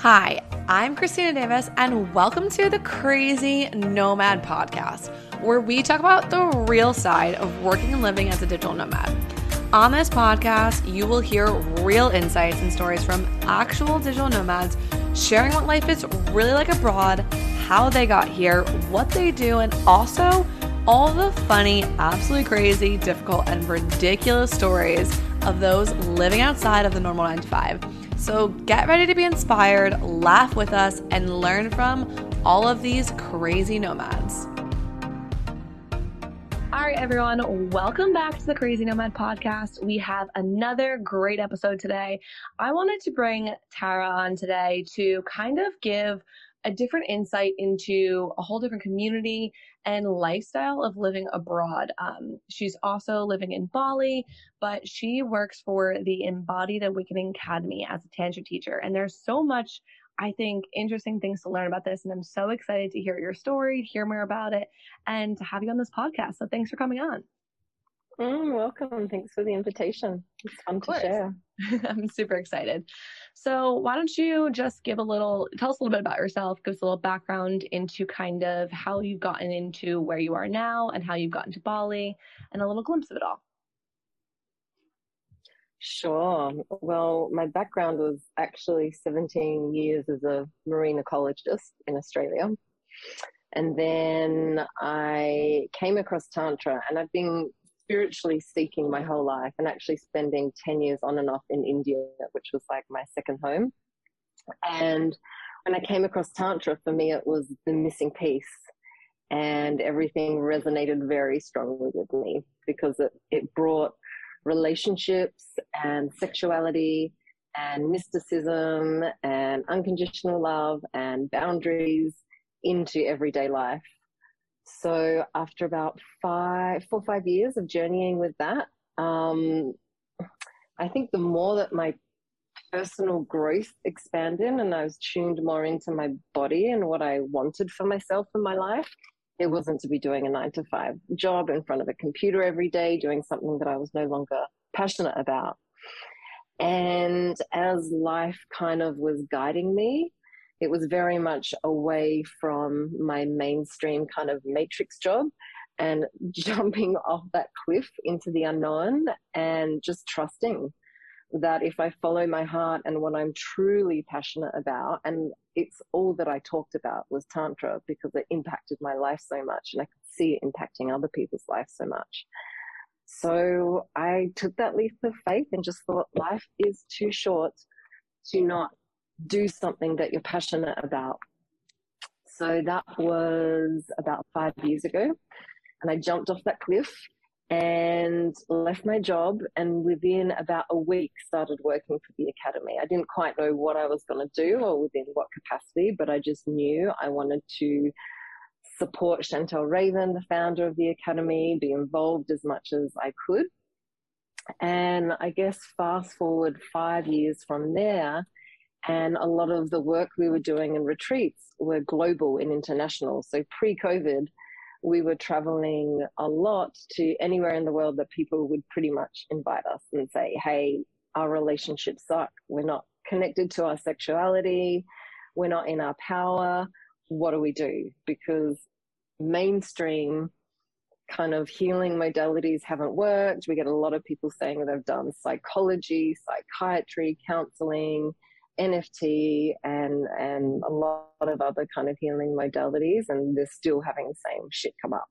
Hi, I'm Christina Davis, and welcome to the Crazy Nomad Podcast, where we talk about the real side of working and living as a digital nomad. On this podcast, you will hear real insights and stories from actual digital nomads sharing what life is really like abroad, how they got here, what they do, and also all the funny, absolutely crazy, difficult, and ridiculous stories of those living outside of the normal 9 to 5. So get ready to be inspired, laugh with us, and learn from all of these crazy nomads. All right, everyone, welcome back to the Crazy Nomad podcast. We have another great episode today. I wanted to bring Tara on today to kind of give a different insight into a whole different community and lifestyle of living abroad. Um, she's also living in Bali, but she works for the Embodied Awakening Academy as a Tantra teacher. And there's so much, I think, interesting things to learn about this. And I'm so excited to hear your story, to hear more about it, and to have you on this podcast. So thanks for coming on. Mm, welcome. Thanks for the invitation. It's fun to share. I'm super excited. So, why don't you just give a little, tell us a little bit about yourself, give us a little background into kind of how you've gotten into where you are now and how you've gotten to Bali and a little glimpse of it all. Sure. Well, my background was actually 17 years as a marine ecologist in Australia. And then I came across Tantra, and I've been spiritually seeking my whole life and actually spending 10 years on and off in India, which was like my second home. And when I came across Tantra, for me, it was the missing piece. And everything resonated very strongly with me because it, it brought relationships and sexuality and mysticism and unconditional love and boundaries into everyday life. So after about five, four, five years of journeying with that, um, I think the more that my personal growth expanded and I was tuned more into my body and what I wanted for myself in my life, it wasn't to be doing a nine to five job in front of a computer every day, doing something that I was no longer passionate about. And as life kind of was guiding me, it was very much away from my mainstream kind of matrix job and jumping off that cliff into the unknown and just trusting that if I follow my heart and what I'm truly passionate about, and it's all that I talked about was Tantra because it impacted my life so much and I could see it impacting other people's lives so much. So I took that leap of faith and just thought life is too short to not do something that you're passionate about. So that was about five years ago. And I jumped off that cliff and left my job and within about a week started working for the academy. I didn't quite know what I was going to do or within what capacity, but I just knew I wanted to support Chantelle Raven, the founder of the academy, be involved as much as I could. And I guess fast forward five years from there, and a lot of the work we were doing in retreats were global and international. So pre COVID, we were traveling a lot to anywhere in the world that people would pretty much invite us and say, hey, our relationships suck. We're not connected to our sexuality. We're not in our power. What do we do? Because mainstream kind of healing modalities haven't worked. We get a lot of people saying that they've done psychology, psychiatry, counseling, NFT and and a lot of other kind of healing modalities, and they're still having the same shit come up.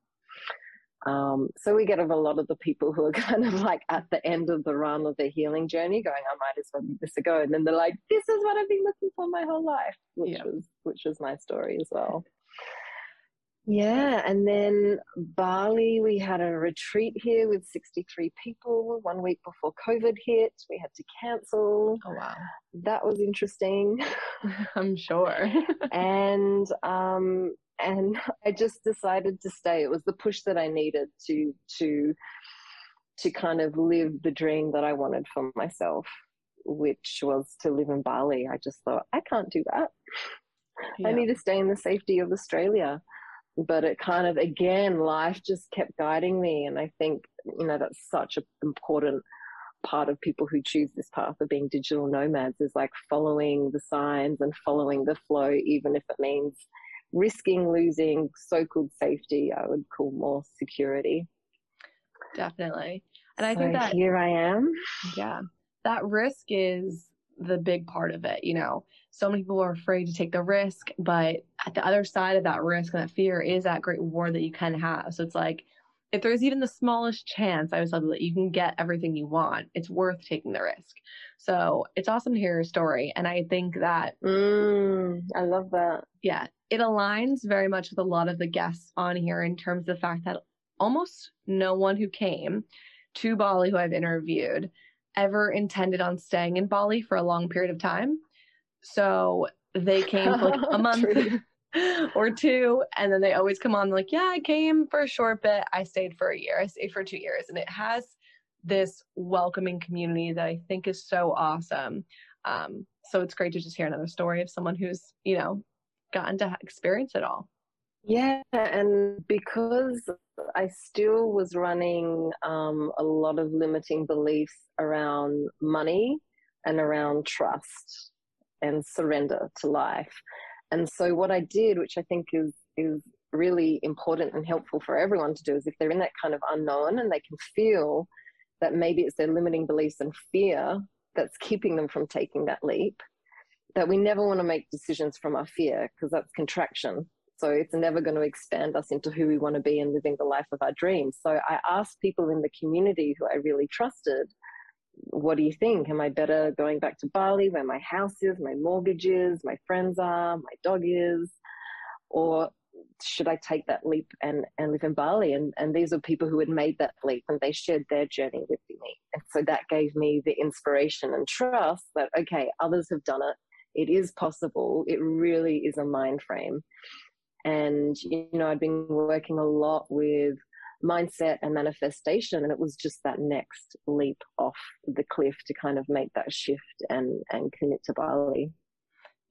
Um, so we get a lot of the people who are kind of like at the end of the run of their healing journey, going, "I might as well give this a go," and then they're like, "This is what I've been looking for my whole life," which yeah. was which was my story as well. Yeah, and then Bali, we had a retreat here with 63 people one week before COVID hit. We had to cancel. Oh, wow. That was interesting. I'm sure. and um, and I just decided to stay. It was the push that I needed to to to kind of live the dream that I wanted for myself, which was to live in Bali. I just thought I can't do that. Yeah. I need to stay in the safety of Australia but it kind of again life just kept guiding me and i think you know that's such an important part of people who choose this path of being digital nomads is like following the signs and following the flow, even if it means risking losing so called safety, I would call more security. Definitely. And I so think that here I am. Yeah. That risk is the big part of it. You know, so many people are afraid to take the risk, but at the other side of that risk and that fear is that great reward that you can have. So it's like, if there's even the smallest chance, I was tell that you can get everything you want, it's worth taking the risk. So it's awesome to hear your story. And I think that. Mm, I love that. Yeah. It aligns very much with a lot of the guests on here in terms of the fact that almost no one who came to Bali who I've interviewed ever intended on staying in Bali for a long period of time. So they came for like a month or two, and then they always come on like, yeah, I came for a short bit. I stayed for a year. I stayed for two years, and it has this welcoming community that I think is so awesome. Um, so it's great to just hear another story of someone who's you know gotten to experience it all. Yeah, and because I still was running um, a lot of limiting beliefs around money and around trust and surrender to life. And so what I did, which I think is is really important and helpful for everyone to do, is if they're in that kind of unknown and they can feel that maybe it's their limiting beliefs and fear that's keeping them from taking that leap, that we never want to make decisions from our fear because that's contraction so it's never going to expand us into who we want to be and living the life of our dreams. So I asked people in the community who I really trusted, what do you think? Am I better going back to Bali where my house is, my mortgage is, my friends are, my dog is? Or should I take that leap and, and live in Bali? And, and these are people who had made that leap and they shared their journey with me. And so that gave me the inspiration and trust that, okay, others have done it. It is possible. It really is a mind frame. And, you know, I'd been working a lot with mindset and manifestation, and it was just that next leap off the cliff to kind of make that shift and, and commit to Bali.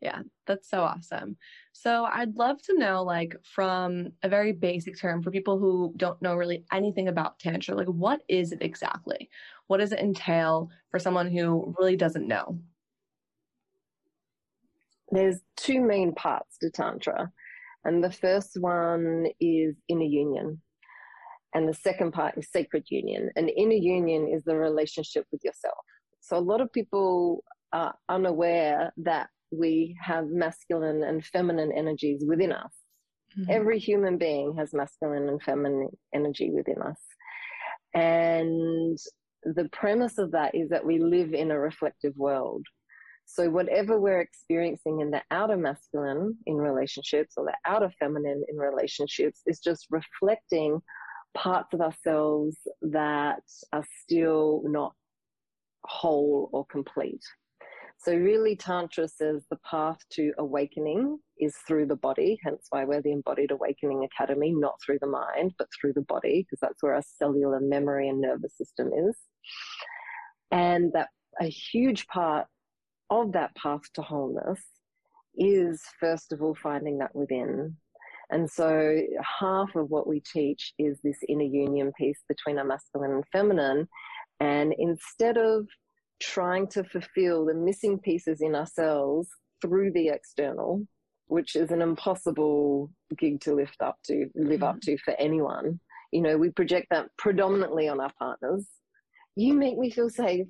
Yeah, that's so awesome. So I'd love to know, like, from a very basic term for people who don't know really anything about Tantra, like, what is it exactly? What does it entail for someone who really doesn't know? There's two main parts to Tantra. And the first one is inner union. And the second part is sacred union. And inner union is the relationship with yourself. So a lot of people are unaware that we have masculine and feminine energies within us. Mm-hmm. Every human being has masculine and feminine energy within us. And the premise of that is that we live in a reflective world. So, whatever we're experiencing in the outer masculine in relationships or the outer feminine in relationships is just reflecting parts of ourselves that are still not whole or complete. So, really, Tantra says the path to awakening is through the body, hence why we're the Embodied Awakening Academy, not through the mind, but through the body, because that's where our cellular memory and nervous system is. And that a huge part of that path to wholeness is first of all finding that within. And so half of what we teach is this inner union piece between our masculine and feminine. And instead of trying to fulfill the missing pieces in ourselves through the external, which is an impossible gig to lift up to, live mm-hmm. up to for anyone. You know, we project that predominantly on our partners. You make me feel safe.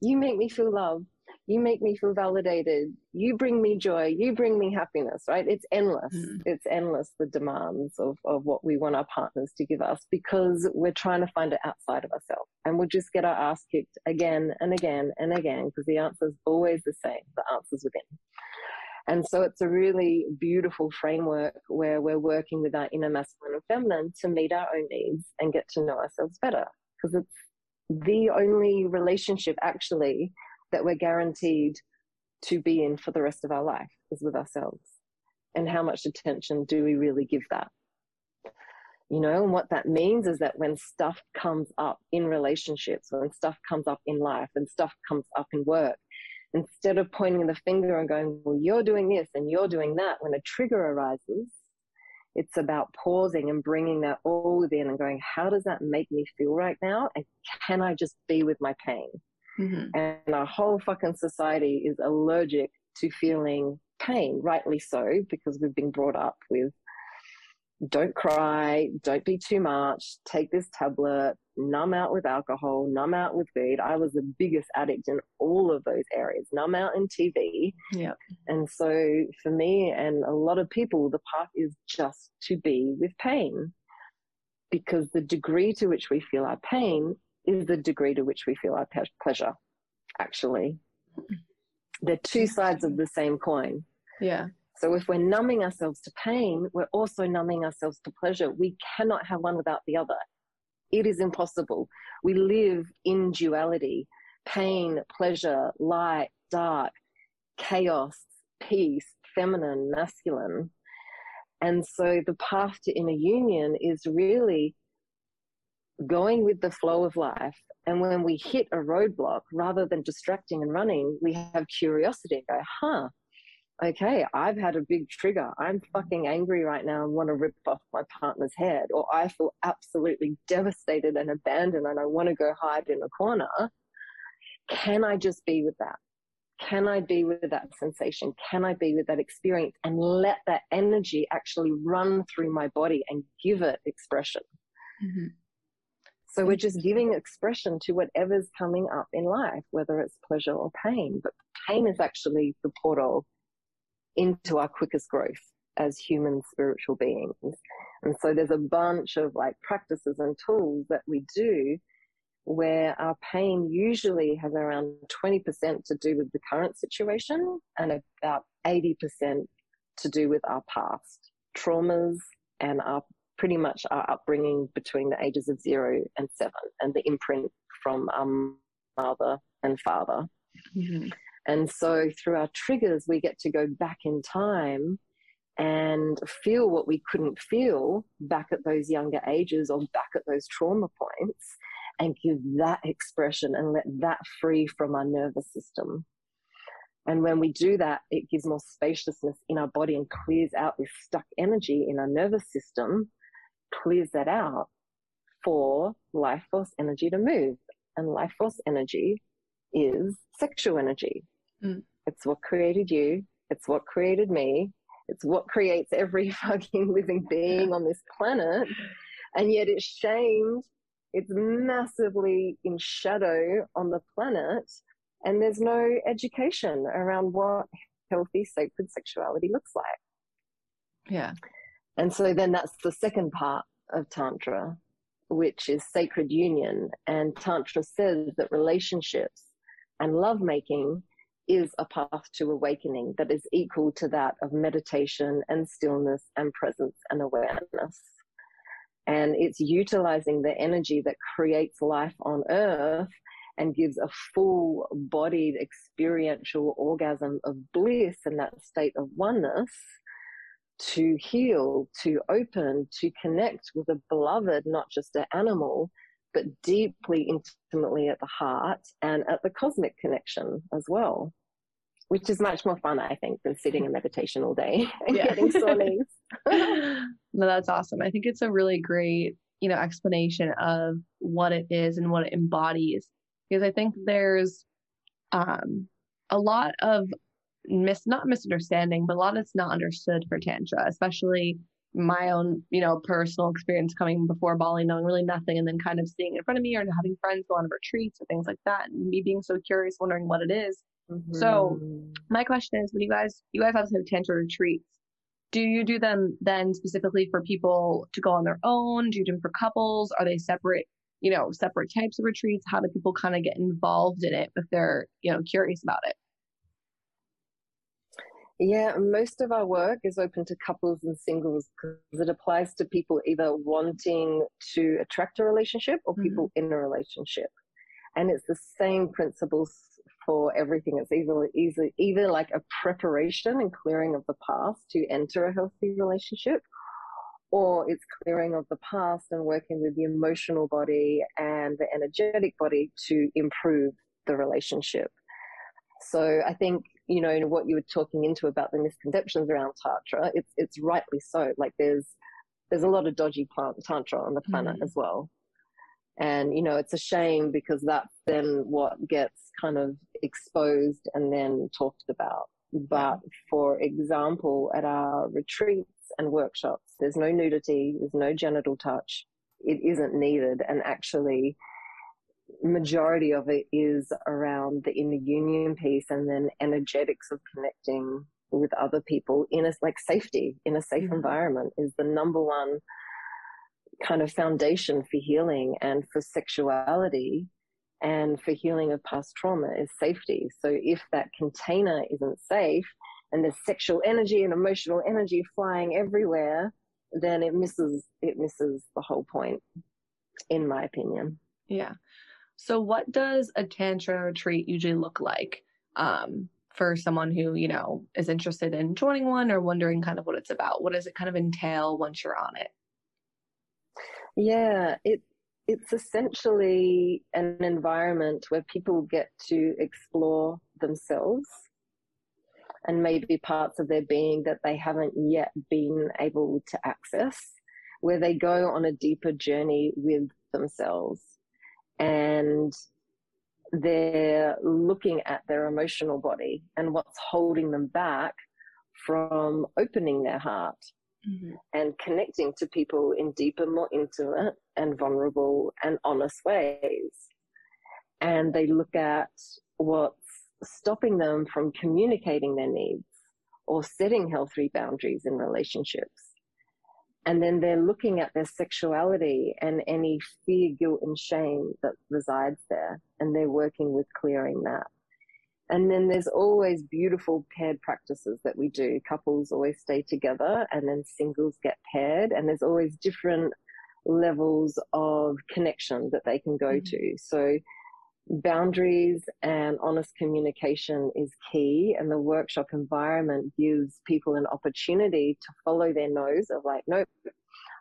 You make me feel loved you make me feel validated. You bring me joy. You bring me happiness right? It's endless. Mm. it's endless the demands of, of what we want our partners to give us because we're trying to find it outside of ourselves. And we'll just get our ass kicked again and again and again because the answer is always the same. The answer's within. And so it's a really beautiful framework where we're working with our inner masculine and feminine to meet our own needs and get to know ourselves better because it's the only relationship actually that we're guaranteed to be in for the rest of our life is with ourselves. And how much attention do we really give that? You know, and what that means is that when stuff comes up in relationships, when stuff comes up in life, and stuff comes up in work, instead of pointing the finger and going, well, you're doing this and you're doing that, when a trigger arises, it's about pausing and bringing that all within and going, how does that make me feel right now? And can I just be with my pain? Mm-hmm. And our whole fucking society is allergic to feeling pain, rightly so, because we've been brought up with don't cry, don't be too much, take this tablet, numb out with alcohol, numb out with food. I was the biggest addict in all of those areas, numb out in TV. Yeah. And so for me and a lot of people, the path is just to be with pain because the degree to which we feel our pain is the degree to which we feel our pleasure, actually. They're two sides of the same coin. Yeah. So if we're numbing ourselves to pain, we're also numbing ourselves to pleasure. We cannot have one without the other. It is impossible. We live in duality pain, pleasure, light, dark, chaos, peace, feminine, masculine. And so the path to inner union is really going with the flow of life. And when we hit a roadblock, rather than distracting and running, we have curiosity go, huh, okay, I've had a big trigger. I'm fucking angry right now and want to rip off my partner's head, or I feel absolutely devastated and abandoned and I want to go hide in a corner. Can I just be with that? Can I be with that sensation? Can I be with that experience and let that energy actually run through my body and give it expression? Mm-hmm. So we're just giving expression to whatever's coming up in life, whether it's pleasure or pain. But pain is actually the portal into our quickest growth as human spiritual beings. And so there's a bunch of like practices and tools that we do where our pain usually has around 20% to do with the current situation and about 80% to do with our past traumas and our pretty much our upbringing between the ages of zero and seven and the imprint from our mother and father. Mm-hmm. And so through our triggers, we get to go back in time and feel what we couldn't feel back at those younger ages or back at those trauma points and give that expression and let that free from our nervous system. And when we do that, it gives more spaciousness in our body and clears out this stuck energy in our nervous system, clears that out for life force energy to move. And life force energy is sexual energy. Mm. It's what created you. It's what created me. It's what creates every fucking living being on this planet. And yet it's shamed. It's massively in shadow on the planet. And there's no education around what healthy, sacred sexuality looks like. Yeah. And so then that's the second part of Tantra, which is sacred union. And Tantra says that relationships and lovemaking is a path to awakening that is equal to that of meditation and stillness and presence and awareness. And it's utilizing the energy that creates life on earth and gives a full bodied experiential orgasm of bliss and that state of oneness to heal, to open, to connect with a beloved, not just an animal, but deeply, intimately at the heart and at the cosmic connection as well which is much more fun, I think, than sitting in meditation all day and yeah. getting sore knees. no, that's awesome. I think it's a really great, you know, explanation of what it is and what it embodies. Because I think there's um, a lot of mis not misunderstanding, but a lot that's not understood for tantra, especially my own, you know, personal experience coming before Bali, knowing really nothing, and then kind of seeing in front of me or having friends go on retreats or things like that, and me being so curious, wondering what it is. Mm-hmm. So my question is, when you guys, you guys obviously have tantra retreats. Do you do them then specifically for people to go on their own? Do you do them for couples? Are they separate, you know, separate types of retreats? How do people kind of get involved in it if they're, you know, curious about it? Yeah, most of our work is open to couples and singles because it applies to people either wanting to attract a relationship or people mm-hmm. in a relationship. And it's the same principles for everything. It's either, either, either like a preparation and clearing of the past to enter a healthy relationship, or it's clearing of the past and working with the emotional body and the energetic body to improve the relationship. So I think, you know, what you were talking into about the misconceptions around Tantra, it's, it's rightly so. Like there's, there's a lot of dodgy plant, tantra on the planet mm-hmm. as well. And, you know, it's a shame because that's then what gets kind of exposed and then talked about. But for example, at our retreats and workshops, there's no nudity, there's no genital touch. It isn't needed. And actually, majority of it is around the inner union piece and then energetics of connecting with other people in a like safety in a safe mm-hmm. environment is the number one kind of foundation for healing and for sexuality and for healing of past trauma is safety. So if that container isn't safe and there's sexual energy and emotional energy flying everywhere, then it misses it misses the whole point, in my opinion. Yeah. So what does a tantra retreat usually look like? Um, for someone who, you know, is interested in joining one or wondering kind of what it's about? What does it kind of entail once you're on it? Yeah, it it's essentially an environment where people get to explore themselves and maybe parts of their being that they haven't yet been able to access, where they go on a deeper journey with themselves. And they're looking at their emotional body and what's holding them back from opening their heart mm-hmm. and connecting to people in deeper, more intimate and vulnerable and honest ways. And they look at what's stopping them from communicating their needs or setting healthy boundaries in relationships and then they're looking at their sexuality and any fear, guilt, and shame that resides there, and they're working with clearing that. And then there's always beautiful paired practices that we do. Couples always stay together, and then singles get paired, and there's always different levels of connection that they can go mm-hmm. to. So boundaries and honest communication is key and the workshop environment gives people an opportunity to follow their nose of like nope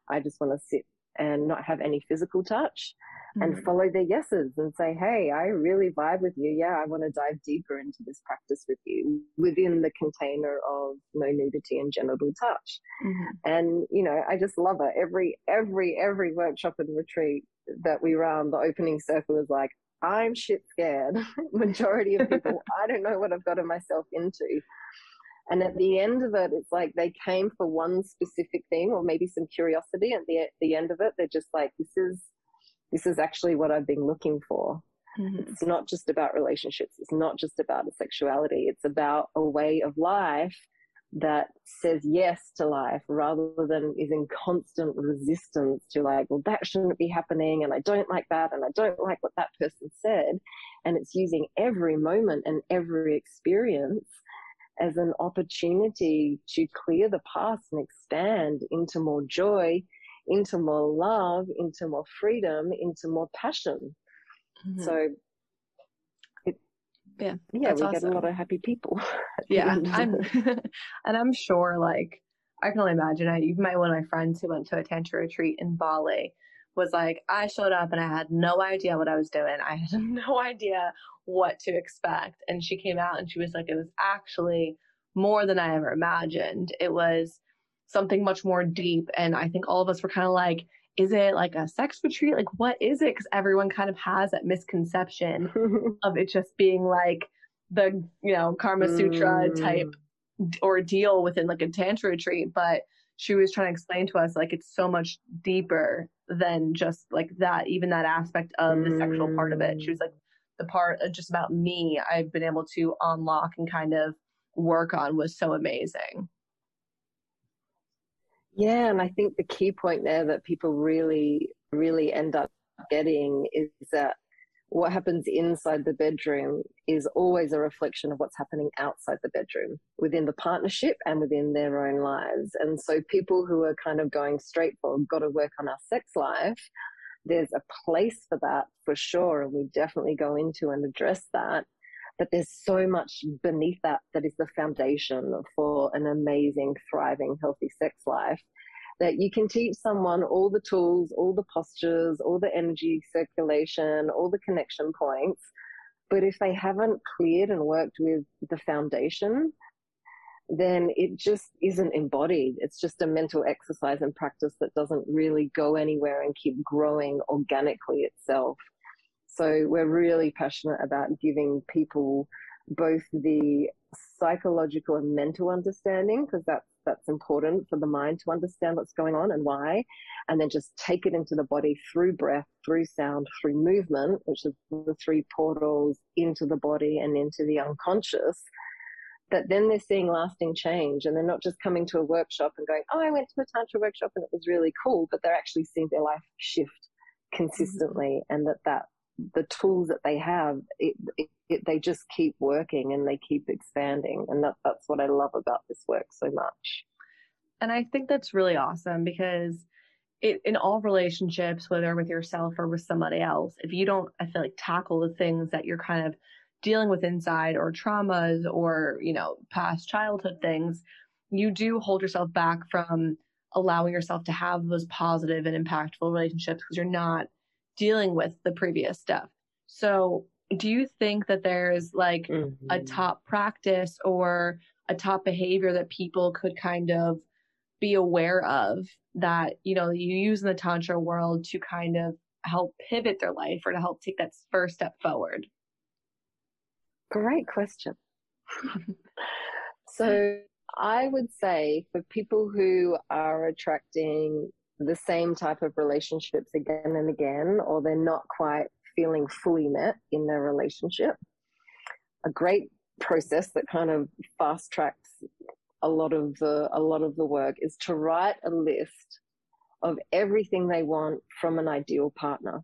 i just want to sit and not have any physical touch mm-hmm. and follow their yeses and say hey i really vibe with you yeah i want to dive deeper into this practice with you within the container of no nudity and genital touch mm-hmm. and you know i just love it every every every workshop and retreat that we run the opening circle is like I'm shit scared. Majority of people, I don't know what I've gotten myself into. And at the end of it, it's like they came for one specific thing or maybe some curiosity. At the, the end of it, they're just like, this is, this is actually what I've been looking for. Mm-hmm. It's not just about relationships. It's not just about a sexuality. It's about a way of life that says yes to life rather than is in constant resistance to like, well, that shouldn't be happening. And I don't like that. And I don't like what that person said. And it's using every moment and every experience as an opportunity to clear the past and expand into more joy, into more love, into more freedom, into more passion. Mm-hmm. So yeah yeah we awesome. get a lot of happy people yeah i'm and i'm sure like i can only imagine i even my one of my friends who went to a tantra retreat in bali was like i showed up and i had no idea what i was doing. I had no idea what to expect. And she came out and she was like it was actually more than i ever imagined. It was something much more deep. And i think all of us were kind of like is it like a sex retreat? Like, what is it? Because everyone kind of has that misconception of it just being like the, you know, Kama Sutra mm. type ordeal within like a Tantra retreat. But she was trying to explain to us like it's so much deeper than just like that, even that aspect of the sexual part of it. She was like, the part just about me, I've been able to unlock and kind of work on was so amazing. Yeah, and I think the key point there that people really, really end up getting is that what happens inside the bedroom is always a reflection of what's happening outside the bedroom within the partnership and within their own lives. And so people who are kind of going straight for got to work on our sex life, there's a place for that for sure. And we definitely go into and address that. But there's so much beneath that that is the foundation for an amazing, thriving, healthy sex life that you can teach someone all the tools, all the postures, all the energy circulation, all the connection points. But if they haven't cleared and worked with the foundation, then it just isn't embodied. It's just a mental exercise and practice that doesn't really go anywhere and keep growing organically itself. So we're really passionate about giving people both the psychological and mental understanding because that's that's important for the mind to understand what's going on and why and then just take it into the body through breath through sound through movement which is the three portals into the body and into the unconscious that then they're seeing lasting change and they're not just coming to a workshop and going oh i went to a tantra workshop and it was really cool but they're actually seeing their life shift consistently mm-hmm. and that that the tools that they have, it, it, it, they just keep working and they keep expanding. And that, that's what I love about this work so much. And I think that's really awesome because it, in all relationships, whether with yourself or with somebody else, if you don't, I feel like, tackle the things that you're kind of dealing with inside or traumas or, you know, past childhood things, you do hold yourself back from allowing yourself to have those positive and impactful relationships because you're not dealing with the previous stuff. So, do you think that there's like mm-hmm. a top practice or a top behavior that people could kind of be aware of that, you know, you use in the Tantra world to kind of help pivot their life or to help take that first step forward? Great question. so, I would say for people who are attracting the same type of relationships again and again, or they're not quite feeling fully met in their relationship. A great process that kind of fast tracks a lot of the a lot of the work is to write a list of everything they want from an ideal partner,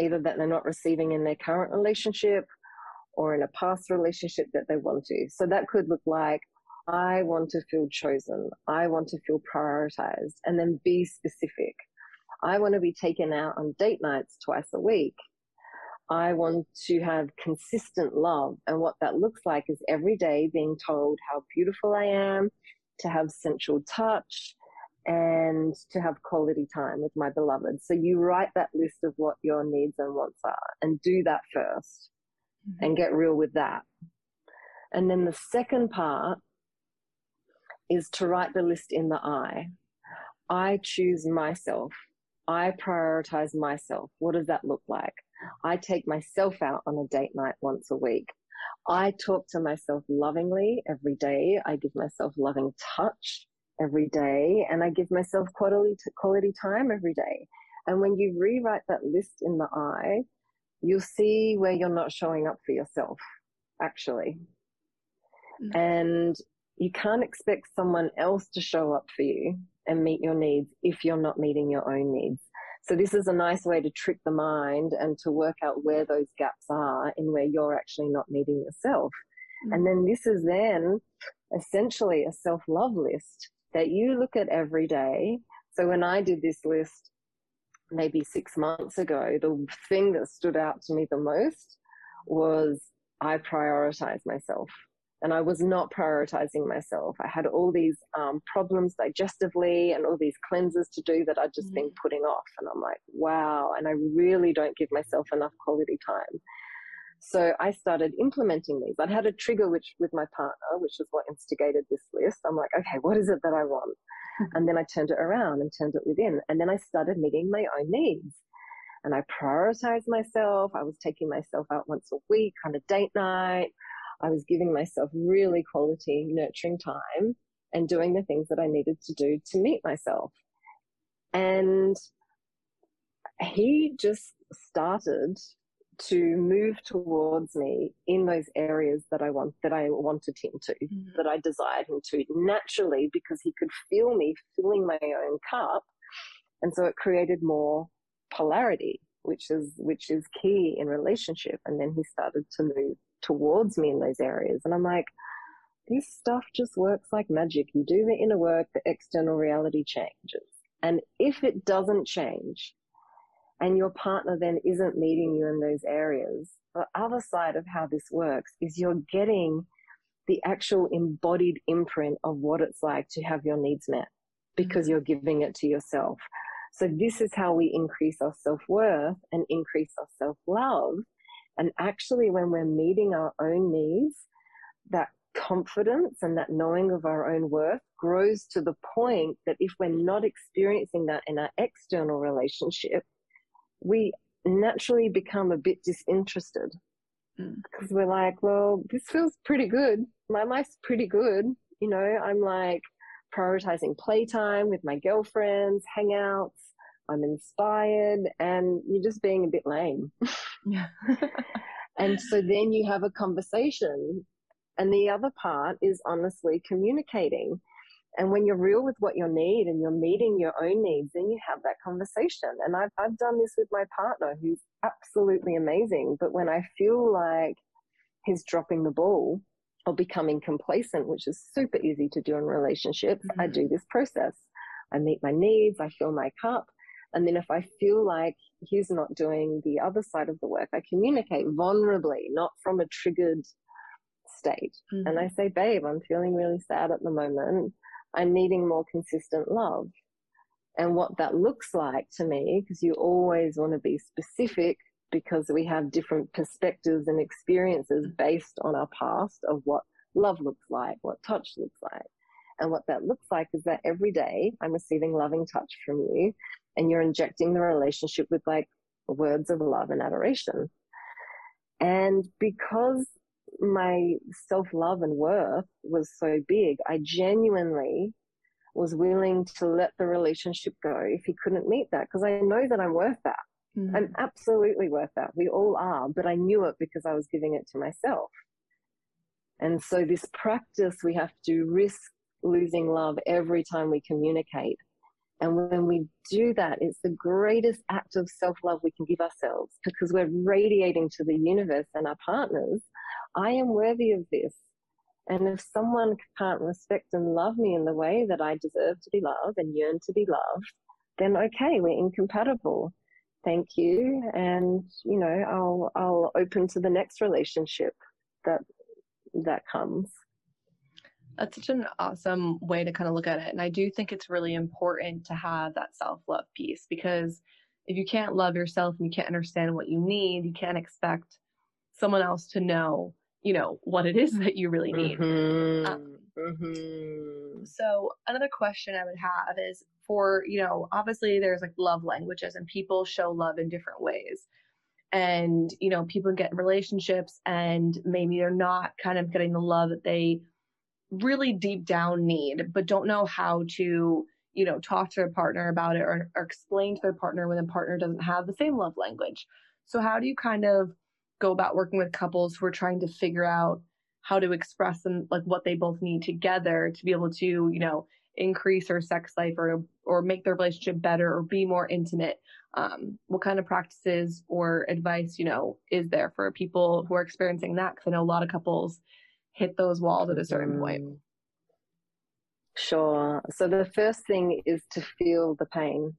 either that they're not receiving in their current relationship or in a past relationship that they want to. So that could look like I want to feel chosen. I want to feel prioritized and then be specific. I want to be taken out on date nights twice a week. I want to have consistent love. And what that looks like is every day being told how beautiful I am, to have sensual touch, and to have quality time with my beloved. So you write that list of what your needs and wants are and do that 1st mm-hmm. and get real with that. And then the second part is to write the list in the I. I choose myself. I prioritize myself. What does that look like? I take myself out on a date night once a week. I talk to myself lovingly every day. I give myself loving touch every day and I give myself quality, quality time every day. And when you rewrite that list in the I, you'll see where you're not showing up for yourself, actually. Mm-hmm. And you can't expect someone else to show up for you and meet your needs if you're not meeting your own needs. So this is a nice way to trick the mind and to work out where those gaps are in where you're actually not meeting yourself. Mm-hmm. And then this is then essentially a self-love list that you look at every day. So when I did this list maybe six months ago, the thing that stood out to me the most was I prioritize myself and I was not prioritizing myself. I had all these um, problems digestively and all these cleanses to do that I'd just mm-hmm. been putting off. And I'm like, wow. And I really don't give myself enough quality time. So I started implementing these. I'd had a trigger which with my partner, which is what instigated this list. I'm like, okay, what is it that I want? and then I turned it around and turned it within. And then I started meeting my own needs. And I prioritized myself. I was taking myself out once a week on a date night. I was giving myself really quality, nurturing time and doing the things that I needed to do to meet myself. And he just started to move towards me in those areas that I want that I wanted him to, mm-hmm. that I desired him to naturally because he could feel me filling my own cup. And so it created more polarity, which is which is key in relationship. And then he started to move towards me in those areas. And I'm like, this stuff just works like magic. You do the inner work, the external reality changes. And if it doesn't change, and your partner then isn't meeting you in those areas, the other side of how this works is you're getting the actual embodied imprint of what it's like to have your needs met because mm-hmm. you're giving it to yourself. So this is how we increase our self worth and increase our self love and actually, when we're meeting our own needs, that confidence and that knowing of our own worth grows to the point that if we're not experiencing that in our external relationship, we naturally become a bit disinterested mm. because we're like, well, this feels pretty good. My life's pretty good. You know, I'm like prioritizing playtime with my girlfriends, hangouts. I'm inspired, and you're just being a bit lame. Yeah. and so then you have a conversation. And the other part is honestly communicating. And when you're real with what you need and you're meeting your own needs, then you have that conversation. And I've, I've done this with my partner who's absolutely amazing. But when I feel like he's dropping the ball or becoming complacent, which is super easy to do in relationships, mm-hmm. I do this process. I meet my needs, I fill my cup. And then if I feel like he's not doing the other side of the work, I communicate vulnerably, not from a triggered state. Mm-hmm. And I say, babe, I'm feeling really sad at the moment. I'm needing more consistent love. And what that looks like to me, because you always want to be specific because we have different perspectives and experiences based on our past of what love looks like, what touch looks like. And what that looks like is that every day I'm receiving loving touch from you and you're injecting the relationship with like words of love and adoration. And because my self love and worth was so big, I genuinely was willing to let the relationship go if he couldn't meet that because I know that I'm worth that. Mm-hmm. I'm absolutely worth that. We all are, but I knew it because I was giving it to myself. And so, this practice, we have to risk losing love every time we communicate. And when we do that, it's the greatest act of self love we can give ourselves because we're radiating to the universe and our partners I am worthy of this. And if someone can't respect and love me in the way that I deserve to be loved and yearn to be loved, then okay, we're incompatible. Thank you. And, you know, I'll, I'll open to the next relationship that, that comes. That's such an awesome way to kind of look at it. And I do think it's really important to have that self love piece because if you can't love yourself and you can't understand what you need, you can't expect someone else to know you know what it is that you really need mm-hmm. Um, mm-hmm. so another question i would have is for you know obviously there's like love languages and people show love in different ways and you know people get in relationships and maybe they're not kind of getting the love that they really deep down need but don't know how to you know talk to their partner about it or, or explain to their partner when the partner doesn't have the same love language. So how do you kind of go about working with couples who are trying to figure out how to express them like what they both need together to be able to you know increase their sex life or or make their relationship better or be more intimate? Um, what kind of practices or advice you know is there for people who are experiencing that? Because i know a lot of couples hit those walls at a certain point mm. sure so the first thing is to feel the pain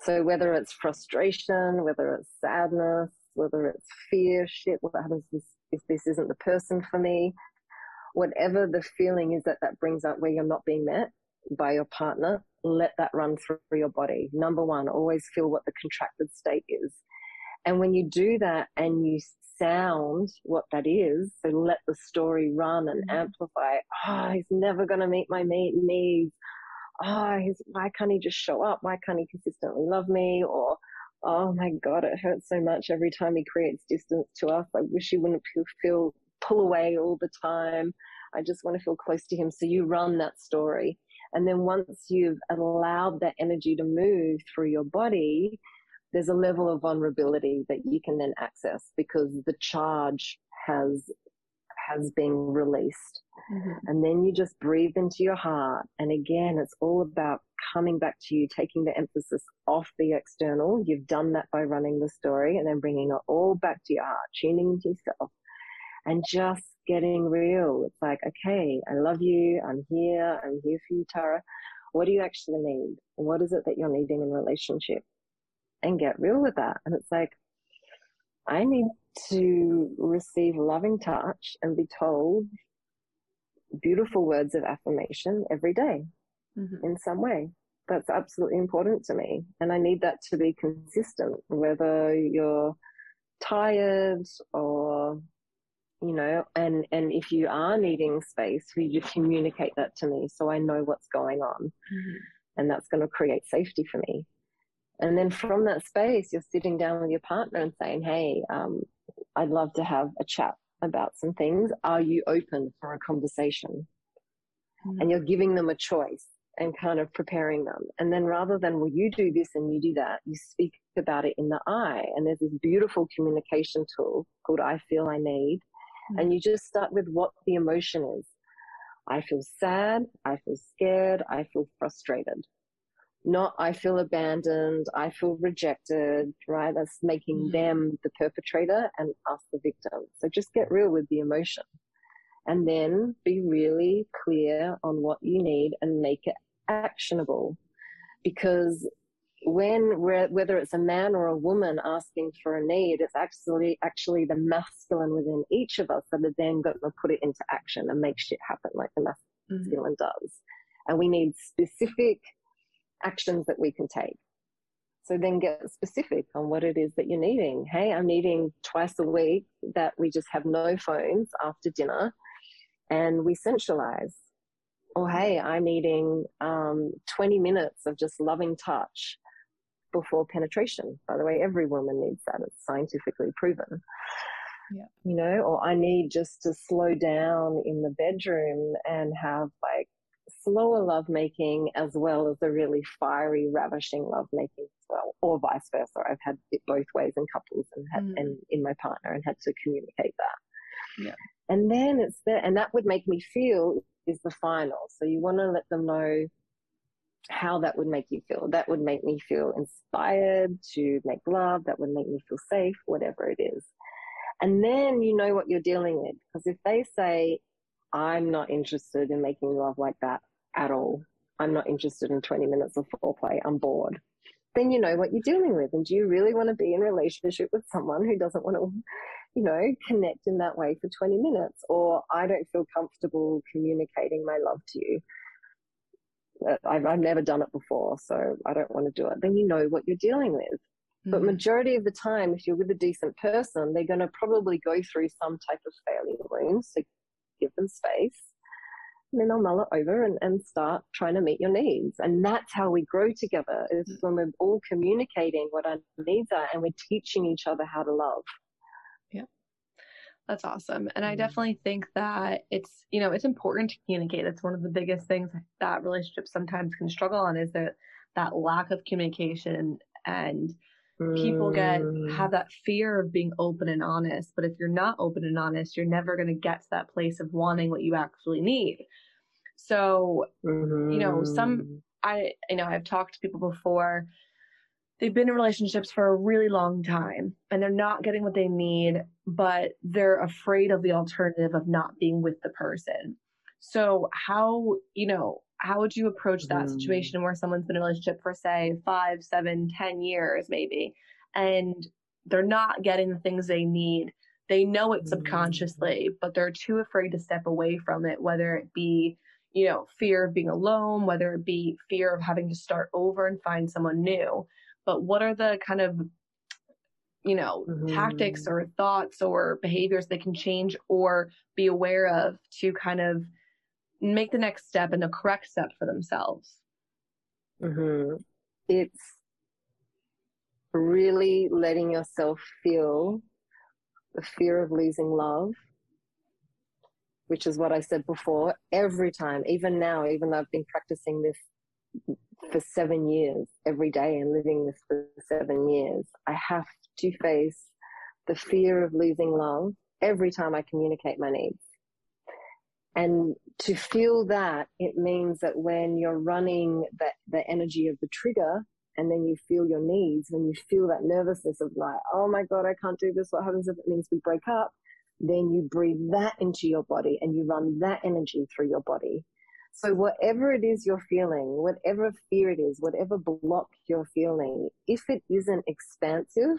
so whether it's frustration whether it's sadness whether it's fear, shit, what happens if this isn't the person for me? Whatever the feeling is that that brings up where you're not being met by your partner, let that run through your body. Number one, always feel what the contracted state is. And when you do that and you sound what that is, so let the story run and mm-hmm. amplify, oh, he's never going to meet my needs. Oh, he's, why can't he just show up? Why can't he consistently love me? Or, oh my God, it hurts so much every time he creates distance to us. I wish he wouldn't feel pull away all the time. I just want to feel close to him. So you run that story. And then once you've allowed that energy to move through your body, there's a level of vulnerability that you can then access because the charge has has been released. Mm-hmm. And then you just breathe into your heart. And again, it's all about coming back to you, taking the emphasis off the external. You've done that by running the story and then bringing it all back to your heart, tuning into yourself and just getting real. It's like, okay, I love you. I'm here. I'm here for you, Tara. What do you actually need? What is it that you're needing in relationship? And get real with that. And it's like, I need to receive loving touch and be told beautiful words of affirmation every day mm-hmm. in some way. That's absolutely important to me. And I need that to be consistent, whether you're tired or, you know, and, and if you are needing space, will you communicate that to me so I know what's going on? Mm-hmm. And that's going to create safety for me. And then from that space, you're sitting down with your partner and saying, Hey, um, I'd love to have a chat about some things. Are you open for a conversation? Mm-hmm. And you're giving them a choice and kind of preparing them. And then rather than, well, you do this and you do that, you speak about it in the I. And there's this beautiful communication tool called I Feel I Need. Mm-hmm. And you just start with what the emotion is. I feel sad. I feel scared. I feel frustrated. Not I feel abandoned. I feel rejected, right? That's making mm-hmm. them the perpetrator and us the victim. So just get real with the emotion and then be really clear on what you need and make it actionable because when whether it's a man or a woman asking for a need, it's actually actually the masculine within each of us that are then going to put it into action and make shit happen like the masculine mm-hmm. does. And we need specific actions that we can take. So then get specific on what it is that you're needing. Hey, I'm needing twice a week that we just have no phones after dinner and we centralize or hey, I'm needing um, 20 minutes of just loving touch before penetration. By the way, every woman needs that. It's scientifically proven. Yeah. You know, or I need just to slow down in the bedroom and have like slower lovemaking as well as a really fiery, ravishing lovemaking as well, or vice versa. I've had it both ways in couples and had, mm. and in my partner and had to communicate that. Yeah. And then it's there, and that would make me feel is the final. So you want to let them know how that would make you feel. That would make me feel inspired to make love. That would make me feel safe, whatever it is. And then you know what you're dealing with. Because if they say, I'm not interested in making love like that at all, I'm not interested in 20 minutes of foreplay, I'm bored, then you know what you're dealing with. And do you really want to be in a relationship with someone who doesn't want to you know, connect in that way for 20 minutes, or I don't feel comfortable communicating my love to you. Uh, I've, I've never done it before, so I don't want to do it. Then you know what you're dealing with. Mm-hmm. But majority of the time, if you're with a decent person, they're going to probably go through some type of failure wounds. So give them space. And then they'll mull it over and, and start trying to meet your needs. And that's how we grow together is mm-hmm. when we're all communicating what our needs are and we're teaching each other how to love. Yeah. That's awesome. And I mm-hmm. definitely think that it's, you know, it's important to communicate. It's one of the biggest things that relationships sometimes can struggle on is that that lack of communication and people get have mm. that fear of being open and honest. But if you're not open and honest, you're never going to get to that place of wanting what you actually need. So, mm-hmm. you know, some mm-hmm. I you know, I've talked to people before they've been in relationships for a really long time and they're not getting what they need, but they're afraid of the alternative of not being with the person. So how, you know, how would you approach that mm. situation where someone's been in a relationship for say five, seven, ten years maybe, and they're not getting the things they need? They know it subconsciously, mm. but they're too afraid to step away from it, whether it be, you know, fear of being alone, whether it be fear of having to start over and find someone new but what are the kind of you know mm-hmm. tactics or thoughts or behaviors they can change or be aware of to kind of make the next step and the correct step for themselves mm-hmm. it's really letting yourself feel the fear of losing love which is what I said before, every time, even now, even though I've been practicing this for seven years every day and living this for seven years, I have to face the fear of losing love every time I communicate my needs. And to feel that, it means that when you're running the, the energy of the trigger and then you feel your needs, when you feel that nervousness of like, oh my God, I can't do this. What happens if it means we break up? Then you breathe that into your body and you run that energy through your body. So, whatever it is you're feeling, whatever fear it is, whatever block you're feeling, if it isn't expansive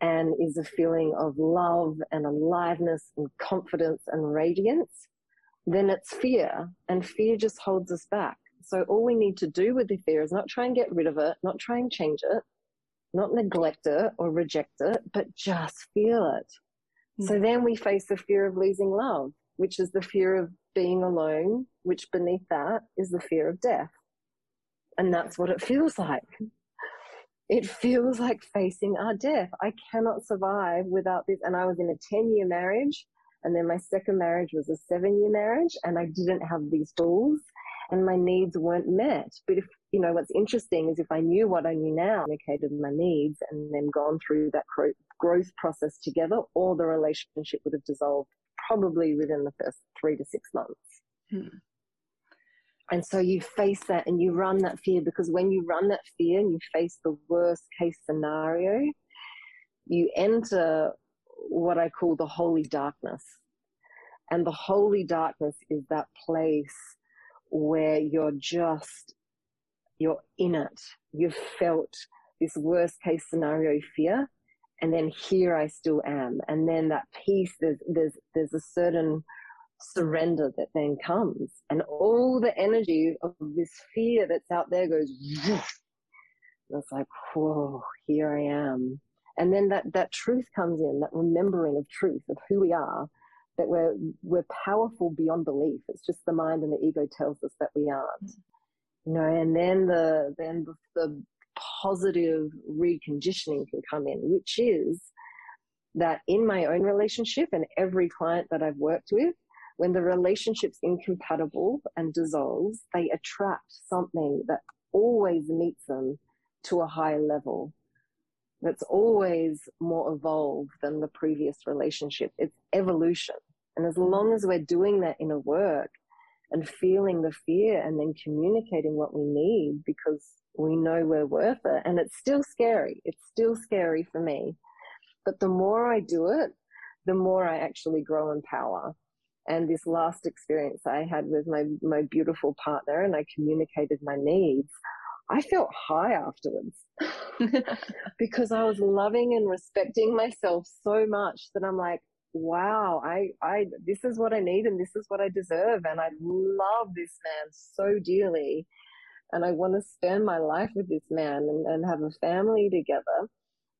and is a feeling of love and aliveness and confidence and radiance, then it's fear. And fear just holds us back. So, all we need to do with the fear is not try and get rid of it, not try and change it, not neglect it or reject it, but just feel it. So mm. then we face the fear of losing love, which is the fear of being alone, which beneath that is the fear of death. And that's what it feels like. It feels like facing our death. I cannot survive without this. And I was in a 10 year marriage. And then my second marriage was a seven year marriage. And I didn't have these tools and my needs weren't met. But if, you know, what's interesting is if I knew what I knew now, communicated my needs and then gone through that growth process together, or the relationship would have dissolved probably within the first three to six months. Hmm. And so you face that and you run that fear because when you run that fear and you face the worst case scenario, you enter what I call the holy darkness. And the holy darkness is that place where you're just, you're in it. You've felt this worst case scenario fear. And then here I still am. And then that peace, there's, there's, there's a certain surrender that then comes and all the energy of this fear that's out there goes it's like whoa here i am and then that that truth comes in that remembering of truth of who we are that we're we're powerful beyond belief it's just the mind and the ego tells us that we aren't you know and then the then the, the positive reconditioning can come in which is that in my own relationship and every client that I've worked with, when the relationship's incompatible and dissolves, they attract something that always meets them to a higher level. That's always more evolved than the previous relationship. It's evolution. And as long as we're doing that inner work and feeling the fear and then communicating what we need because we know we're worth it, and it's still scary. It's still scary for me. But the more I do it, the more I actually grow in power and this last experience I had with my, my beautiful partner and I communicated my needs, I felt high afterwards because I was loving and respecting myself so much that I'm like, wow, I, I, this is what I need and this is what I deserve. And I love this man so dearly. And I want to spend my life with this man and, and have a family together.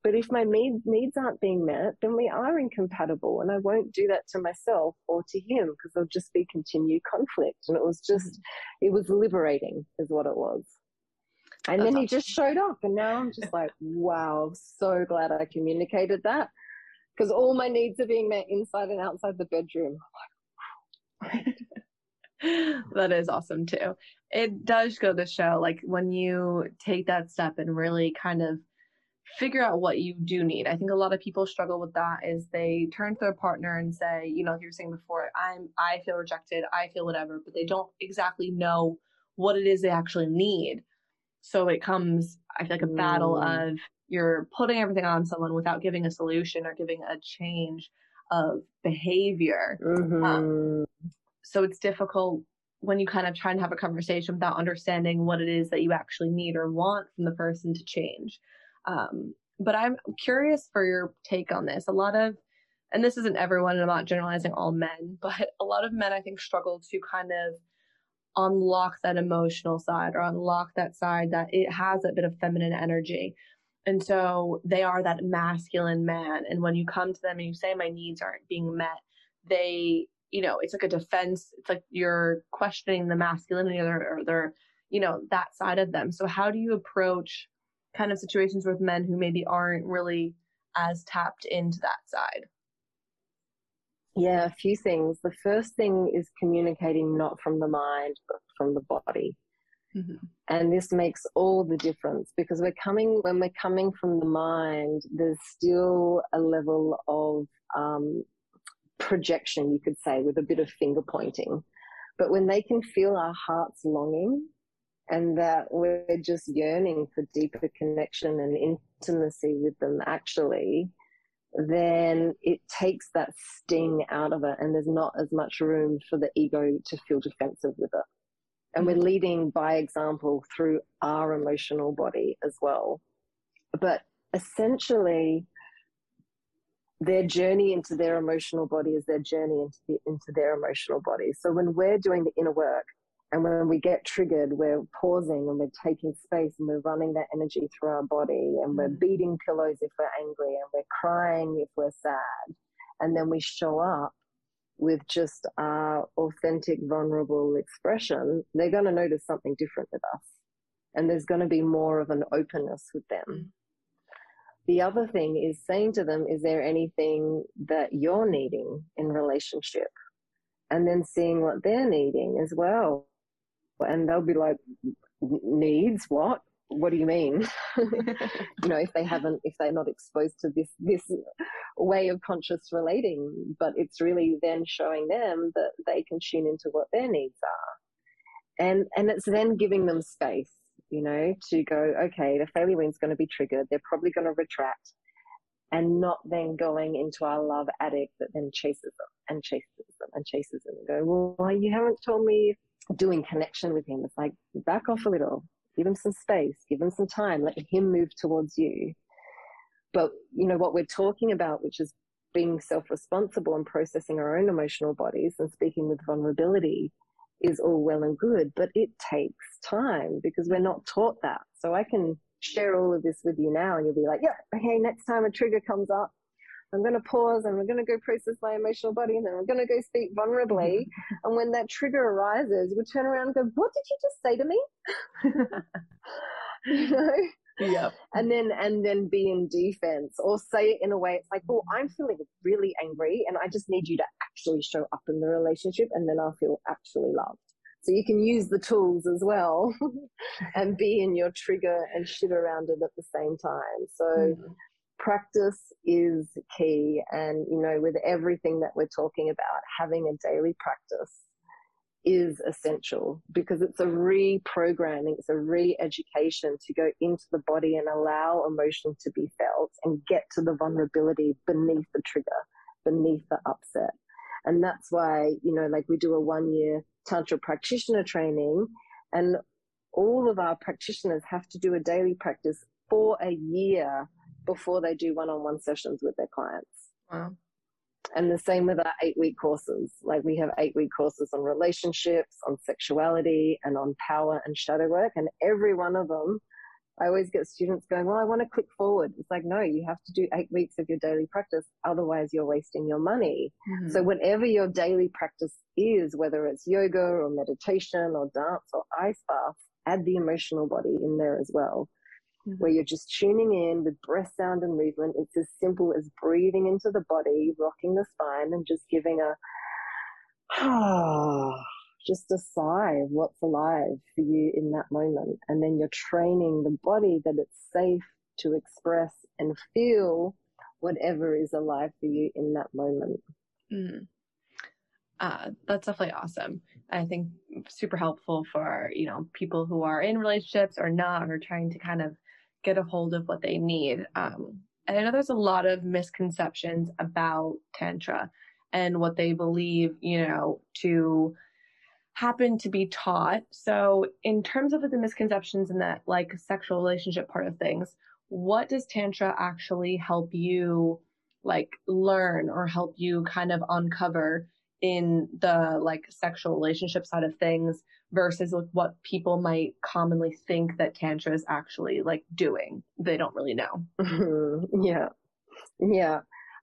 But if my needs aren't being met, then we are incompatible. And I won't do that to myself or to him because there'll just be continued conflict. And it was just, mm-hmm. it was liberating, is what it was. And That's then he just showed up. And now I'm just like, wow, so glad I communicated that because all my needs are being met inside and outside the bedroom. that is awesome too. It does go to show, like, when you take that step and really kind of figure out what you do need. I think a lot of people struggle with that is they turn to their partner and say, you know, like you were saying before, I'm I feel rejected, I feel whatever, but they don't exactly know what it is they actually need. So it comes, I feel like a battle mm. of you're putting everything on someone without giving a solution or giving a change of behavior. Mm-hmm. Um, so it's difficult when you kind of try and have a conversation without understanding what it is that you actually need or want from the person to change. Um, but I'm curious for your take on this. A lot of, and this isn't everyone, and I'm not generalizing all men, but a lot of men I think struggle to kind of unlock that emotional side or unlock that side that it has a bit of feminine energy. And so they are that masculine man. And when you come to them and you say, my needs aren't being met, they, you know, it's like a defense. It's like you're questioning the masculinity or, or their, you know, that side of them. So how do you approach kind of situations with men who maybe aren't really as tapped into that side? Yeah, a few things. The first thing is communicating not from the mind, but from the body. Mm-hmm. And this makes all the difference because we're coming, when we're coming from the mind, there's still a level of um, projection, you could say, with a bit of finger pointing. But when they can feel our heart's longing and that we're just yearning for deeper connection and intimacy with them actually, then it takes that sting out of it and there's not as much room for the ego to feel defensive with it. And we're mm-hmm. leading by example through our emotional body as well. But essentially, their journey into their emotional body is their journey into, the, into their emotional body. So when we're doing the inner work, and when we get triggered, we're pausing and we're taking space and we're running that energy through our body and we're mm. beating pillows if we're angry and we're crying if we're sad. and then we show up with just our authentic, vulnerable expression, they're going to notice something different with us. And there's going to be more of an openness with them. The other thing is saying to them, is there anything that you're needing in relationship? And then seeing what they're needing as well. And they'll be like, needs what? What do you mean? you know, if they haven't, if they're not exposed to this, this way of conscious relating, but it's really then showing them that they can tune into what their needs are. And, and it's then giving them space you know, to go, okay, the failure wound's going to be triggered. They're probably going to retract and not then going into our love addict that then chases them and chases them and chases them and go, well, why you haven't told me doing connection with him. It's like, back off a little, give him some space, give him some time, let him move towards you. But, you know, what we're talking about, which is being self responsible and processing our own emotional bodies and speaking with vulnerability, is all well and good, but it takes time because we're not taught that. So I can share all of this with you now and you'll be like, yeah, okay, next time a trigger comes up, I'm going to pause and we're going to go process my emotional body and then I'm going to go speak vulnerably. and when that trigger arises, we turn around and go, what did you just say to me? you know? yeah and then and then be in defense or say it in a way it's like oh i'm feeling really angry and i just need you to actually show up in the relationship and then i'll feel actually loved so you can use the tools as well and be in your trigger and shit around it at the same time so mm-hmm. Practice is key and you know with everything that we're talking about having a daily practice is essential because it's a reprogramming, it's a re education to go into the body and allow emotion to be felt and get to the vulnerability beneath the trigger, beneath the upset. And that's why, you know, like we do a one year Tantra practitioner training and all of our practitioners have to do a daily practice for a year before they do one on one sessions with their clients. Wow. And the same with our eight week courses. Like we have eight week courses on relationships, on sexuality, and on power and shadow work. And every one of them, I always get students going, Well, I want to click forward. It's like, no, you have to do eight weeks of your daily practice. Otherwise, you're wasting your money. Mm-hmm. So, whatever your daily practice is, whether it's yoga or meditation or dance or ice bath, add the emotional body in there as well mm-hmm. where you're just tuning in with breath sound and movement. It's as simple as breathing into the body, rocking the spine, and just giving a ah, just a sigh of what's alive for you in that moment. And then you're training the body that it's safe to express and feel whatever is alive for you in that moment. Mm. Uh, that's definitely awesome. I think super helpful for you know people who are in relationships or not, or trying to kind of get a hold of what they need. Um, and I know there's a lot of misconceptions about Tantra and what they believe, you know, to happen to be taught. So, in terms of the misconceptions in that like sexual relationship part of things, what does Tantra actually help you like learn or help you kind of uncover in the like sexual relationship side of things versus like what people might commonly think that tantra is actually like doing. They don't really know. Yeah. Yeah.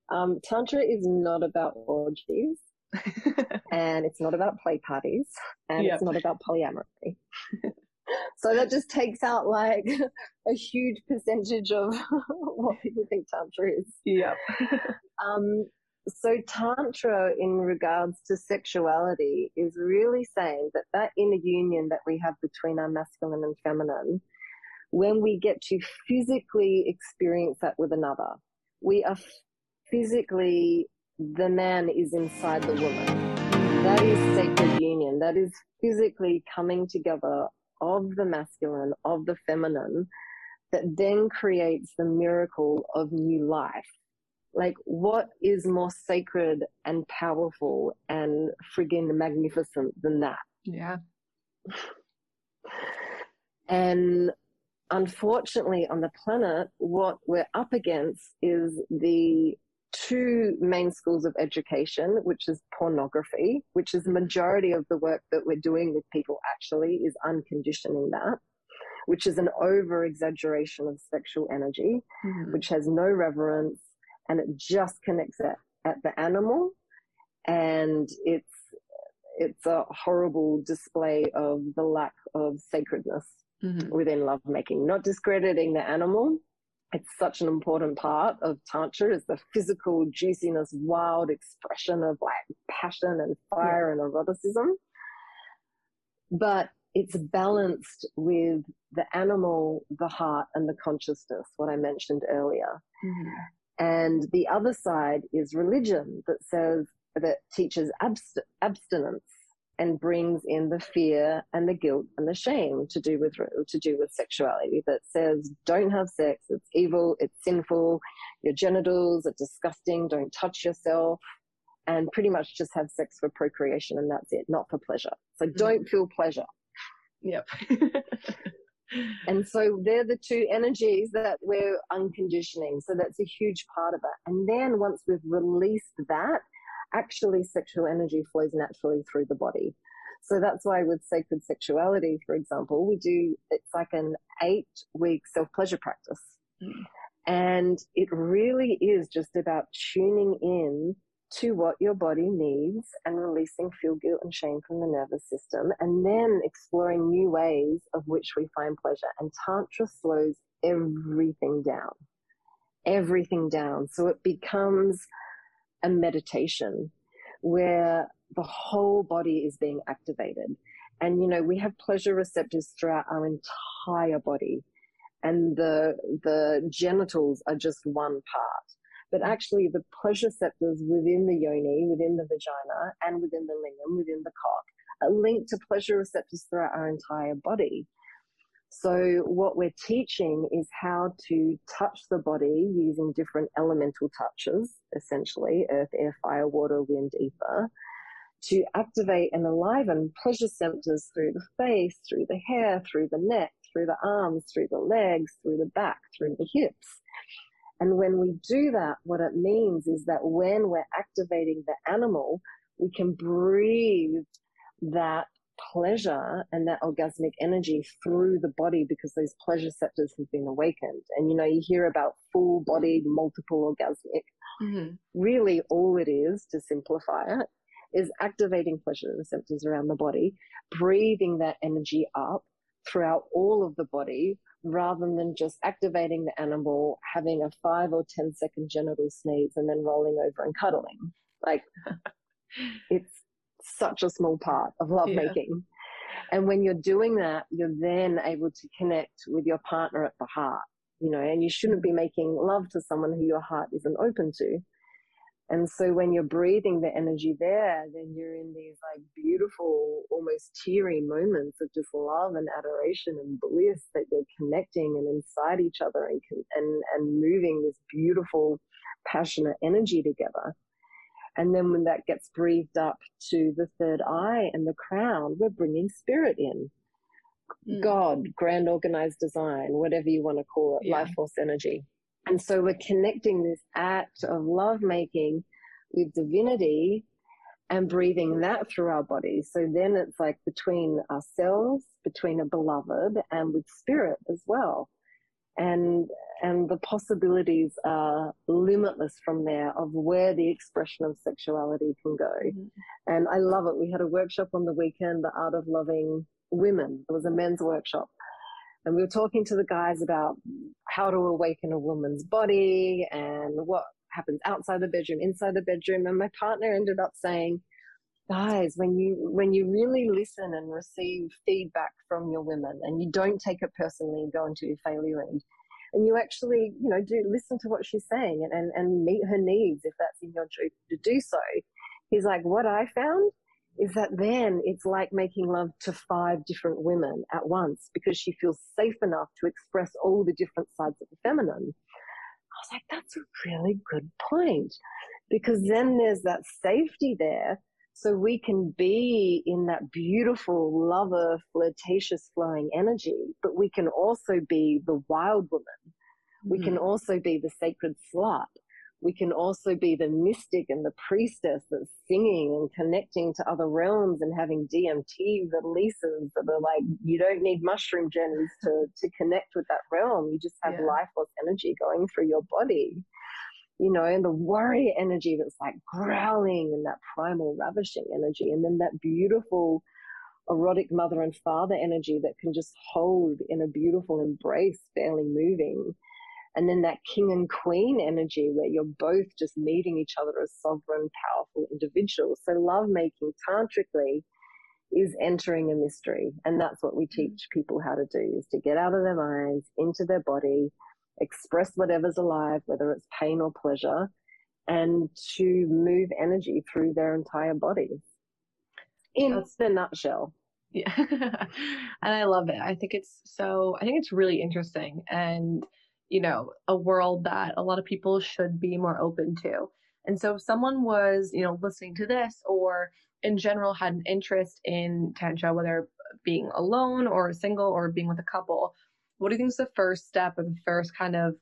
Um, tantra is not about orgies and it's not about play parties and yep. it's not about polyamory. So that just takes out like a huge percentage of what people think tantra is. Yeah um so tantra in regards to sexuality is really saying that that inner union that we have between our masculine and feminine when we get to physically experience that with another we are physically the man is inside the woman. That is sacred union. That is physically coming together of the masculine of the feminine that then creates the miracle of new life like what is more sacred and powerful and friggin' magnificent than that? Yeah. And unfortunately, on the planet, what we're up against is the two main schools of education, which is pornography, which is the majority of the work that we're doing with people actually is unconditioning that, which is an over exaggeration of sexual energy, mm-hmm. which has no reverence, and it just connects at at the animal and it's it's a horrible display of the lack of sacredness mm-hmm. within lovemaking. Not discrediting the animal. It's such an important part of Tantra is the physical juiciness, wild expression of like passion and fire yeah. and eroticism. But it's balanced with the animal, the heart, and the consciousness, what I mentioned earlier. Mm-hmm. And the other side is religion that says, that teaches abst- abstinence and brings in the fear and the guilt and the shame to do with to do with sexuality that says don't have sex. It's evil. It's sinful. Your genitals are disgusting. Don't touch yourself. And pretty much just have sex for procreation and that's it not for pleasure. So mm-hmm. don't feel pleasure. Yep and so they're the two energies that we're unconditioning so that's a huge part of it and then once we've released that actually sexual energy flows naturally through the body. So that's why with sacred sexuality, for example, we do, it's like an eight week self pleasure practice. Mm. And it really is just about tuning in to what your body needs and releasing feel guilt and shame from the nervous system and then exploring new ways of which we find pleasure. And Tantra slows everything down, everything down. So it becomes a meditation where the whole body is being activated. And, you know, we have pleasure receptors throughout our entire body. And the, the genitals are just one part. But actually, the pleasure receptors within the yoni, within the vagina, and within the lingam, within the cock, are linked to pleasure receptors throughout our entire body. So what we're teaching is how to touch the body using different elemental touches, essentially earth, air, fire, water, wind, ether, to activate and enliven pleasure centers through the face, through the hair, through the neck, through the arms, through the legs, through the back, through the hips. And when we do that, what it means is that when we're activating the animal, we can breathe that pleasure and that orgasmic energy through the body because those pleasure receptors have been awakened. And you know, you hear about full bodied, multiple orgasmic. Mm-hmm. Really, all it is to simplify it is activating pleasure receptors around the body, breathing that energy up throughout all of the body rather than just activating the animal, having a five or ten second genital sneeze and then rolling over and cuddling. Like, it's such a small part of lovemaking. Yeah. And when you're doing that, you're then able to connect with your partner at the heart, you know, and you shouldn't be making love to someone who your heart isn't open to. And so when you're breathing the energy there, then you're in these like beautiful, almost teary moments of just love and adoration and bliss that you're connecting and inside each other and, and, and moving this beautiful, passionate energy together. And then when that gets breathed up to the third eye and the crown, we're bringing spirit in. Mm. God, grand organized design, whatever you want to call it, yeah. life force energy. And so we're connecting this act of love making with divinity and breathing that through our bodies. So then it's like between ourselves, between a beloved, and with spirit as well and and the possibilities are limitless from there of where the expression of sexuality can go. Mm-hmm. And I love it. We had a workshop on the weekend, the art of loving women. It was a men's workshop. And we were talking to the guys about how to awaken a woman's body and what happens outside the bedroom, inside the bedroom. And my partner ended up saying, guys, when you when you really listen and receive feedback from your women, and you don't take it personally and go into your failure end, and you actually, you know, do listen to what she's saying and, and, and meet her needs if that's in your truth to do so. He's like, what I found is that then it's like making love to five different women at once because she feels safe enough to express all the different sides of the feminine. I was like, that's a really good point because then there's that safety there so we can be in that beautiful, lover, flirtatious, flowing energy, but we can also be the wild woman. Mm-hmm. We can mm-hmm. also be the sacred slut. We can also be the mystic and the priestess that's singing and connecting to other realms and having DMT releases that are like, you don't need mushroom journeys to, to connect with that realm. You just have yeah. life force energy going through your body. you know, and the warrior energy that's like growling and that primal ravishing energy. And then that beautiful erotic mother and father energy that can just hold in a beautiful embrace, barely moving. And then that king and queen energy where you're both just meeting each other as sovereign, powerful individuals. So love making tantrically is entering a mystery. And that's what we mm-hmm. teach people how to do is to get out of their minds into their body, express whatever's alive, whether it's pain or pleasure, and to move energy through their entire bodies. In That's, the nutshell. Yeah. and I love it. I think it's so, I think it's really interesting and, you know, a world that a lot of people should be more open to. And so if someone was, you know, listening to this or in general had an interest in Tantra, whether being alone or single or being with a couple, what do you think is the first step or the first kind of,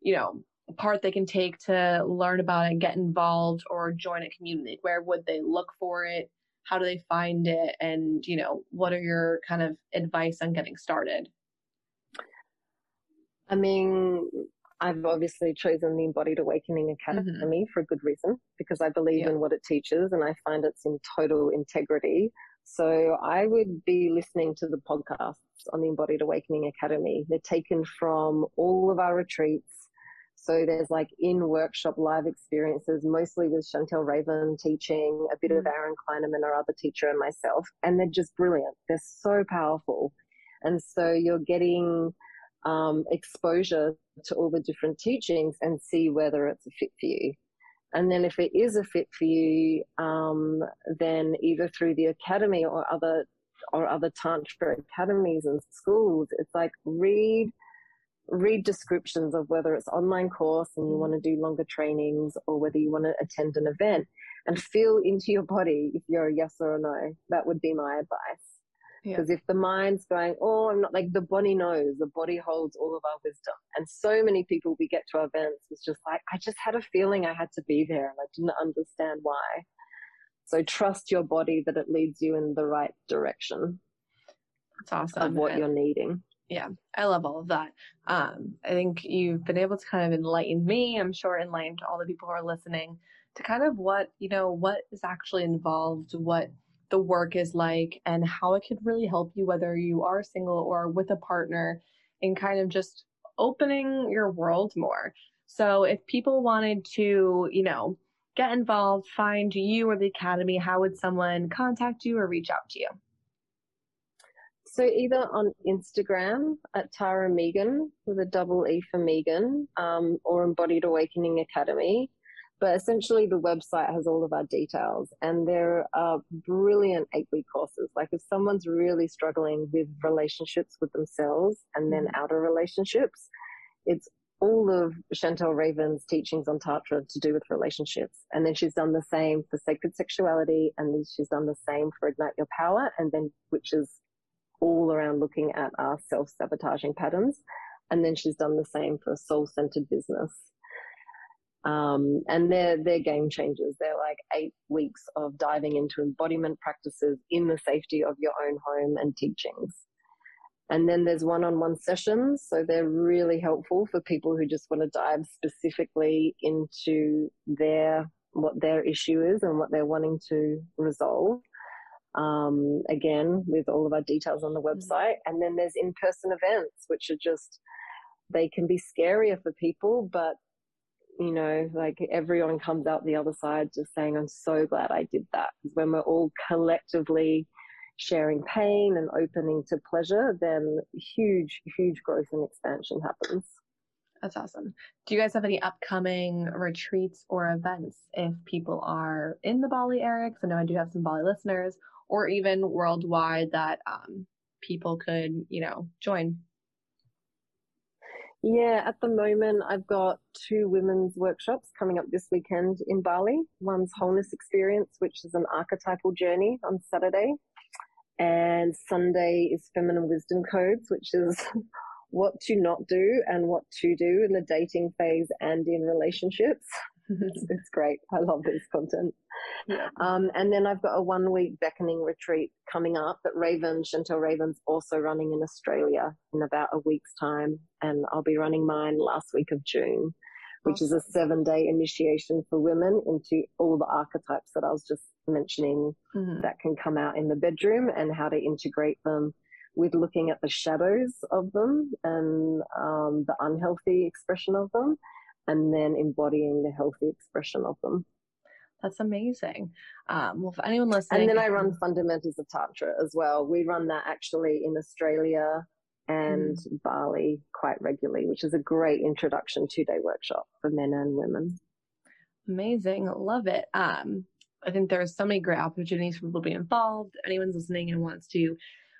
you know, part they can take to learn about it, get involved, or join a community? Where would they look for it? How do they find it? And, you know, what are your kind of advice on getting started? I mean, I've obviously chosen the Embodied Awakening Academy mm-hmm. for a good reason because I believe yeah. in what it teaches and I find it's in total integrity. So I would be listening to the podcasts on the Embodied Awakening Academy. They're taken from all of our retreats. So there's like in workshop live experiences, mostly with Chantelle Raven teaching, a bit of mm-hmm. Aaron Kleineman, our other teacher, and myself. And they're just brilliant. They're so powerful. And so you're getting um, exposure to all the different teachings and see whether it's a fit for you. And then if it is a fit for you, um, then either through the academy or other or other tantra academies and schools, it's like read read descriptions of whether it's online course and you want to do longer trainings or whether you want to attend an event and feel into your body if you're a yes or a no. That would be my advice. Because yeah. if the mind's going, oh, I'm not like the body knows, the body holds all of our wisdom. And so many people we get to our events, it's just like, I just had a feeling I had to be there and I didn't understand why. So trust your body that it leads you in the right direction. That's awesome. Of what and, you're needing. Yeah, I love all of that. Um, I think you've been able to kind of enlighten me, I'm sure enlightened all the people who are listening to kind of what, you know, what is actually involved, what the work is like and how it could really help you, whether you are single or with a partner, in kind of just opening your world more. So if people wanted to, you know, get involved, find you or the academy, how would someone contact you or reach out to you? So either on Instagram at Tara Meegan with a double E for Meegan, um, or Embodied Awakening Academy. But essentially, the website has all of our details, and there are brilliant eight week courses. Like, if someone's really struggling with relationships with themselves and then mm-hmm. outer relationships, it's all of Chantelle Raven's teachings on Tantra to do with relationships. And then she's done the same for sacred sexuality, and then she's done the same for Ignite Your Power, and then which is all around looking at our self sabotaging patterns. And then she's done the same for soul centered business. Um, and they're, they're game changers. They're like eight weeks of diving into embodiment practices in the safety of your own home and teachings. And then there's one on one sessions. So they're really helpful for people who just want to dive specifically into their, what their issue is and what they're wanting to resolve. Um, again, with all of our details on the mm. website. And then there's in person events, which are just, they can be scarier for people, but you know, like everyone comes out the other side just saying, I'm so glad I did that. Because when we're all collectively sharing pain and opening to pleasure, then huge, huge growth and expansion happens. That's awesome. Do you guys have any upcoming retreats or events if people are in the Bali area? Because I know I do have some Bali listeners, or even worldwide that um, people could, you know, join. Yeah, at the moment, I've got two women's workshops coming up this weekend in Bali. One's Wholeness Experience, which is an archetypal journey on Saturday. And Sunday is Feminine Wisdom Codes, which is what to not do and what to do in the dating phase and in relationships it's, it's, great. I love this content. Yeah. Um, and then I've got a one week beckoning retreat coming up that Raven, Chantelle Raven's also running in Australia in about a week's time. And I'll be running mine last week of June, which is a seven day initiation for women into all the archetypes that I was just mentioning mm-hmm. that can come out in the bedroom and how to integrate them with looking at the shadows of them and um, the unhealthy expression of them, and then embodying the healthy expression of them. That's amazing. Um, well, for anyone listening, and then I run fundamentals of tantra as well. We run that actually in Australia and mm. Bali quite regularly, which is a great introduction two day workshop for men and women. Amazing, love it. Um, I think there's so many great opportunities for people to be involved. Anyone's listening and wants to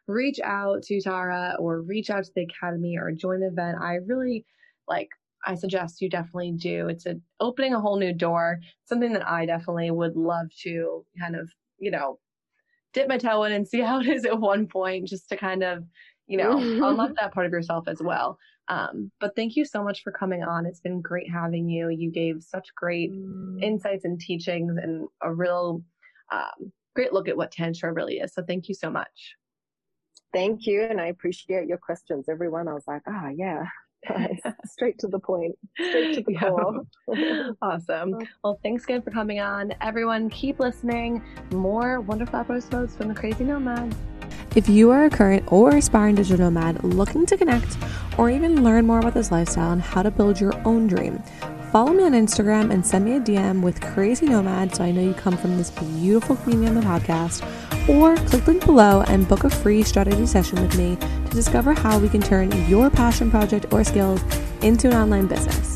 reach out to Tara or reach out to the academy or join the event, I really like I suggest you definitely do. It's a opening a whole new door, something that I definitely would love to kind of, you know, dip my toe in and see how it is at one point, just to kind of, you know, unlock that part of yourself as well. Um, but thank you so much for coming on. It's been great having you. You gave such great mm. insights and teachings and a real um, great look at what Tantra really is. So thank you so much. Thank you. And I appreciate your questions. Everyone, I was like, ah, yeah. Straight to the point. Straight to the core. awesome. Well, thanks again for coming on. Everyone, keep listening. More wonderful episodes from the Crazy Nomad. If you are a current or aspiring digital nomad looking to connect or even learn more about this lifestyle and how to build your own dream, follow me on Instagram and send me a DM with Crazy Nomad so I know you come from this beautiful community on the podcast or click the link below and book a free strategy session with me to discover how we can turn your passion project or skills into an online business.